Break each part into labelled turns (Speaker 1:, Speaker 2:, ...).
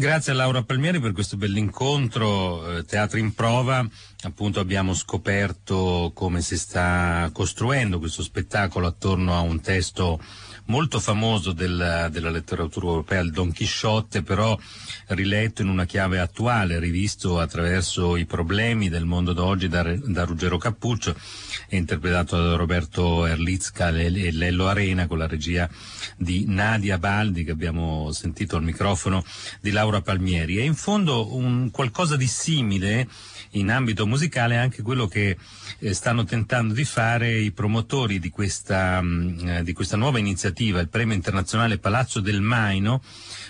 Speaker 1: Grazie a Laura Palmieri per questo bell'incontro, eh, Teatro in Prova, appunto abbiamo scoperto come si sta costruendo questo spettacolo attorno a un testo molto famoso della, della letteratura europea, il Don Chisciotte, però riletto in una chiave attuale, rivisto attraverso i problemi del mondo d'oggi da, da Ruggero Cappuccio interpretato da Roberto Erlitzka e Lello Arena con la regia di Nadia Baldi che abbiamo sentito al microfono di Laura Palmieri. È in fondo un qualcosa di simile in ambito musicale anche quello che eh, stanno tentando di fare i promotori di questa, mh, mm, eh, di questa nuova iniziativa, il Premio Internazionale Palazzo del Maino,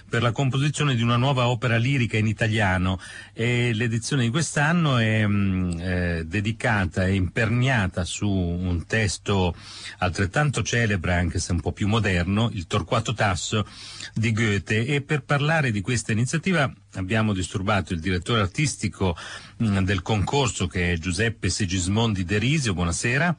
Speaker 1: per la composizione di una nuova opera lirica in italiano e l'edizione di quest'anno è mh, mm, eh, dedicata e imperniata su un testo altrettanto celebre anche se un po' più moderno, il Torquato Tasso di Goethe e per parlare di questa iniziativa abbiamo disturbato il direttore artistico mm, del concorso che è Giuseppe Segismondi Derisio, buonasera.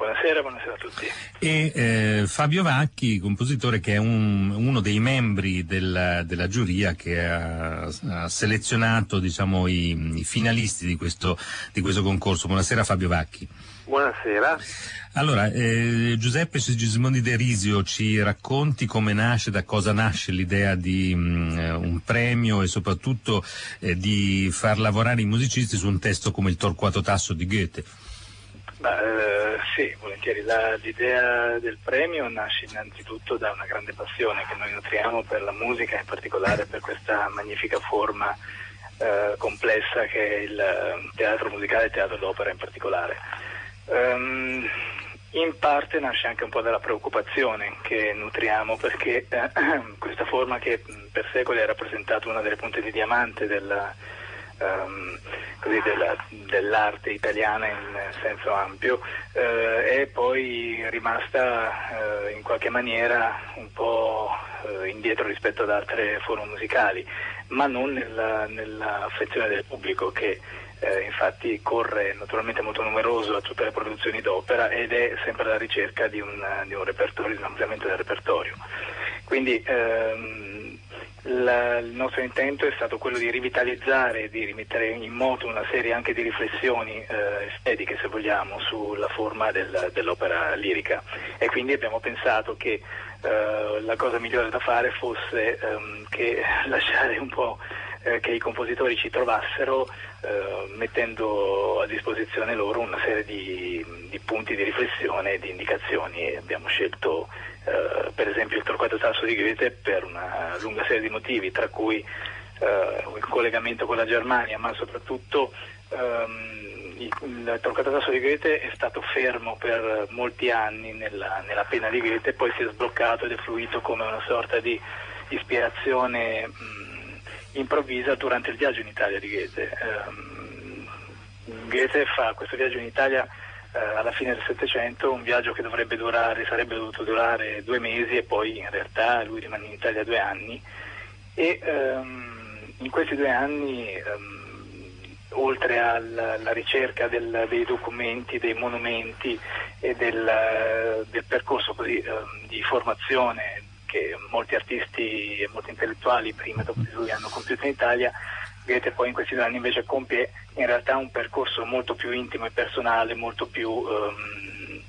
Speaker 2: Buonasera, buonasera a tutti.
Speaker 1: E eh, Fabio Vacchi, compositore che è un, uno dei membri del, della giuria che ha, ha selezionato diciamo, i, i, finalisti di questo, di questo concorso. Buonasera Fabio Vacchi.
Speaker 2: Buonasera.
Speaker 1: Allora, eh, Giuseppe Sigismondi Derisio ci racconti come nasce, da cosa nasce l'idea di mh, mm, un premio e soprattutto eh, di far lavorare i musicisti su un testo come il Torquato Tasso di Goethe.
Speaker 2: Beh, eh, sì, volentieri. La, l'idea del premio nasce innanzitutto da una grande passione che noi nutriamo per la musica, in particolare per questa magnifica forma eh, complessa che è il teatro musicale e teatro d'opera in particolare. Um, in parte nasce anche un po' dalla preoccupazione che nutriamo perché eh, questa forma che per secoli ha rappresentato una delle punte di diamante della, um, così, della, dell'arte italiana in senso ampio eh, è poi rimasta eh, in qualche maniera un po' eh, indietro rispetto ad altre forme musicali, ma non nella, nell'affezione del pubblico che eh, infatti corre naturalmente molto numeroso a tutte le produzioni d'opera ed è sempre alla ricerca di un, di un repertorio, di un ampliamento del repertorio. Quindi ehm, la, il nostro intento è stato quello di rivitalizzare, di rimettere in moto una serie anche di riflessioni eh, estetiche, se vogliamo, sulla forma del, dell'opera lirica. E quindi abbiamo pensato che eh, la cosa migliore da fare fosse ehm, che lasciare un po' eh, che i compositori ci trovassero eh, mettendo a disposizione loro una serie di, di, punti di riflessione e di indicazioni. Abbiamo scelto eh, per esempio il Torquato Tasso di Goethe per una lunga serie di motivi, tra cui eh, il collegamento con la Germania, ma soprattutto ehm, il Torquato Tasso di Goethe è stato fermo per molti anni nella, nella pena di Goethe, poi si è sbloccato ed è fluito come una sorta di ispirazione mh, improvvisa durante il viaggio in Italia di Goethe. Um, Goethe fa questo viaggio in Italia uh, alla fine del Settecento, un viaggio che dovrebbe durare, sarebbe dovuto durare due mesi e poi in realtà lui rimane in Italia due anni e um, in questi due anni um, oltre alla, ricerca del, dei documenti, dei monumenti e del, del percorso così, di formazione che molti artisti e molti intellettuali prima e dopo di lui hanno compiuto in Italia, Goethe poi in questi due anni invece compie in realtà un percorso molto più intimo e personale, molto più um,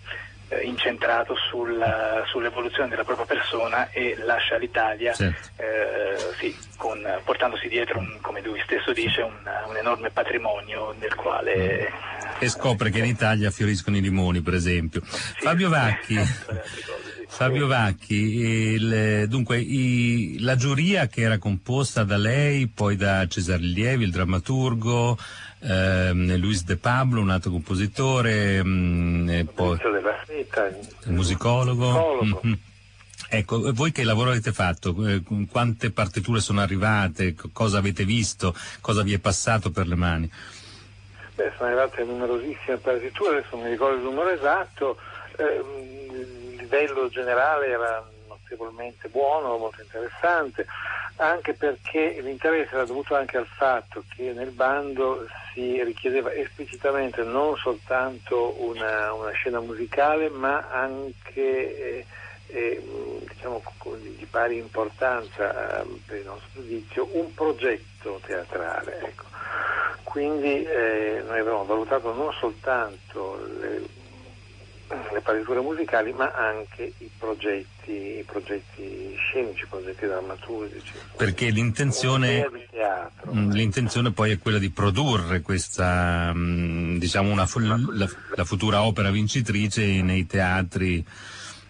Speaker 2: incentrato sulla, sull'evoluzione della propria persona e lascia l'Italia certo. eh, sì, con, portandosi dietro, un, come lui stesso dice, un, un, enorme patrimonio del quale...
Speaker 1: E scopre che in Italia fioriscono i limoni, per esempio. Sì, Fabio Vacchi. Fabio Vacchi, il, dunque i, la giuria che era composta da lei, poi da Cesare Lievi, il drammaturgo, ehm, Luis De Pablo, un altro compositore, mh, mm, poi il musicologo. Mm-hmm. Ecco, voi che lavoro avete fatto? Eh, quante partiture sono arrivate? Cosa avete visto? Cosa vi è passato per le mani?
Speaker 3: Beh, sono arrivate numerosissime partiture, adesso non mi ricordo il numero esatto. Eh, livello generale era notevolmente buono, molto interessante, anche perché l'interesse era dovuto anche al fatto che nel bando si richiedeva esplicitamente non soltanto una, una scena musicale, ma anche eh, e diciamo, di pari importanza per il nostro giudizio un progetto teatrale. Ecco. Quindi eh, noi abbiamo valutato non soltanto le, le partiture musicali ma anche i progetti, i progetti scenici, i progetti drammaturgici.
Speaker 1: Perché l'intenzione, mm, l'intenzione, poi è quella di produrre questa, mm, diciamo una, la, la futura opera vincitrice nei teatri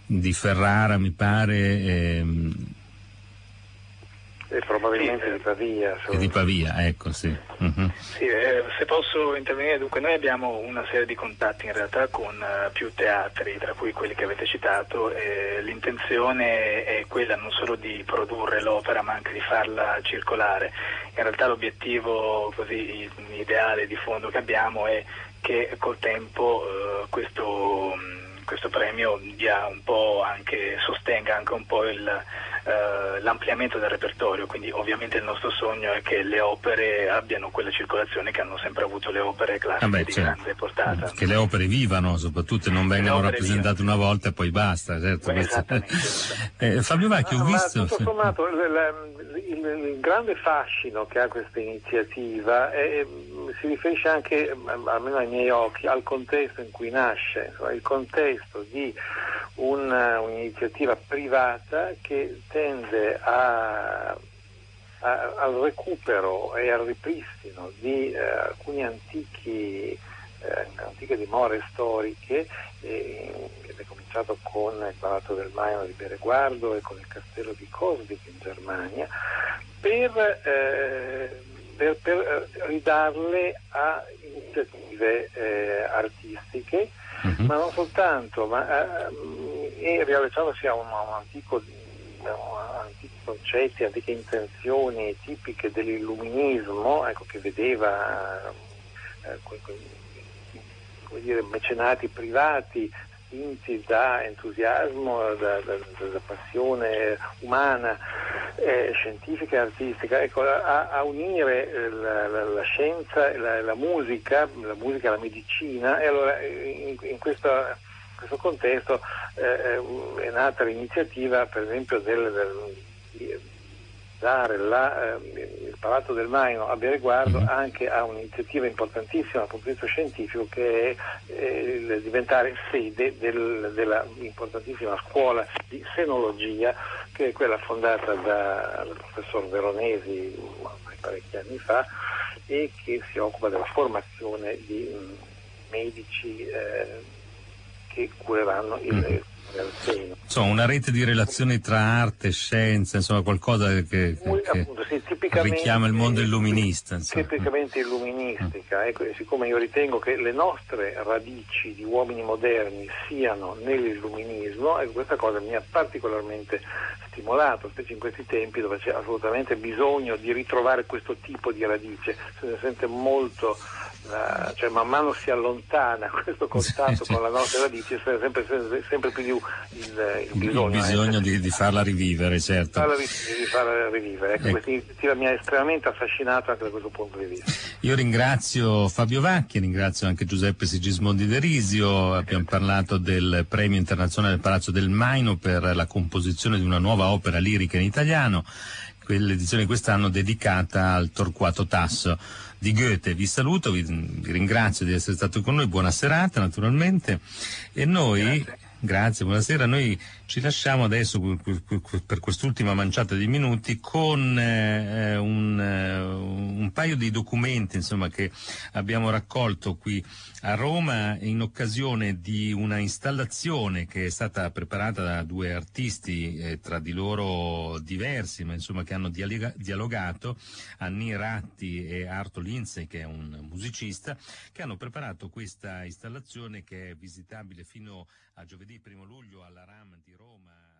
Speaker 1: di Ferrara, mi pare. Ehm,
Speaker 3: e probabilmente sì, di Pavia.
Speaker 1: E di Pavia, ecco, sì.
Speaker 2: Uh-huh. sì eh, se posso intervenire, dunque noi abbiamo una serie di contatti in realtà con uh, più teatri, tra cui quelli che avete citato, e l'intenzione è quella non solo di produrre l'opera ma anche di farla circolare. In realtà l'obiettivo così ideale di fondo che abbiamo è che col tempo uh, questo questo premio dia un po' anche, sostenga anche un po' il, eh, l'ampliamento del repertorio, quindi ovviamente il nostro sogno è che le opere abbiano quella circolazione che hanno sempre avuto le opere classiche ah beh, di certo. grande portata.
Speaker 1: Che le opere vivano soprattutto e non vengano rappresentate vivano. una volta e poi basta. Certo,
Speaker 2: beh,
Speaker 1: eh, Fabio Vacchi, ho visto...
Speaker 3: Tutto sommato, il, il, il, il, grande fascino che ha questa iniziativa è, si riferisce anche, almeno ai miei occhi, al contesto in cui nasce, insomma, il contesto di un, un'iniziativa privata che tende a, a, al recupero e al ripristino di eh, antichi, eh, antiche dimore storiche, eh, è cominciato con il Palazzo del Maino di Bereguardo e con il castello di Coswig in Germania, per eh, per, per eh, ridarle a iniziative eh, artistiche, uh-huh. ma non soltanto, ma eh, e riallacciandosi a un, un antico antichi concetti, antiche intenzioni tipiche dell'illuminismo, ecco, che vedeva eh, come dire, mecenati privati spinti da entusiasmo, da, da, da passione umana, eh, scientifica e artistica, ecco, a, a, unire eh, la, la, la scienza, la, la, musica, la musica e la medicina, e allora in, in questa, questo contesto eh, è nata l'iniziativa per esempio del, del dare la, eh, il Palazzo del Maino abbia riguardo mm-hmm. anche a un'iniziativa importantissima dal punto di vista scientifico che è eh, diventare sede del, della importantissima scuola di senologia che è quella fondata dal professor Veronesi parecchi anni fa e che si occupa della formazione di mh, mm, medici eh, che cureranno il, mm
Speaker 1: Insomma, una rete di relazioni tra arte e scienza, insomma, qualcosa che, che,
Speaker 3: appunto, sì,
Speaker 1: richiama il mondo illuminista.
Speaker 3: Insomma. Tipicamente illuministica. Ecco, siccome io ritengo che le nostre radici di uomini moderni siano nell'illuminismo, ecco, questa cosa mi ha particolarmente stimolato, specie in questi tempi dove c'è assolutamente bisogno di ritrovare questo tipo di radice. Se ne sente molto la, cioè man mano si allontana questo contatto con la nostra radice, sempre, sempre, sempre più il, il bisogno,
Speaker 1: il bisogno eh. di, di, farla rivivere, certo.
Speaker 3: Farla, di farla rivivere. Ecco, ecco. Questa iniziativa mi ha estremamente affascinato anche da questo punto di vista.
Speaker 1: Io ringrazio Fabio Vacchi, ringrazio anche Giuseppe Sigismondi Derisio, abbiamo parlato del premio internazionale del Palazzo del Maino per la composizione di una nuova opera lirica in italiano, l'edizione di quest'anno dedicata al Torquato Tasso di Goethe. Vi saluto, vi, ringrazio di essere stato con noi, buona serata naturalmente e noi... Grazie. Grazie, buonasera. Noi ci lasciamo adesso per quest'ultima manciata di minuti con eh, un, eh, un, paio di documenti insomma, che abbiamo raccolto qui a Roma in occasione di una installazione che è stata preparata da due artisti eh, tra di loro diversi, ma insomma che hanno dialoga- dialogato, Anni Ratti e Arto Lindsay, che è un musicista, che hanno preparato questa installazione che è visitabile fino a giovedì 1 luglio alla RAM di Roma.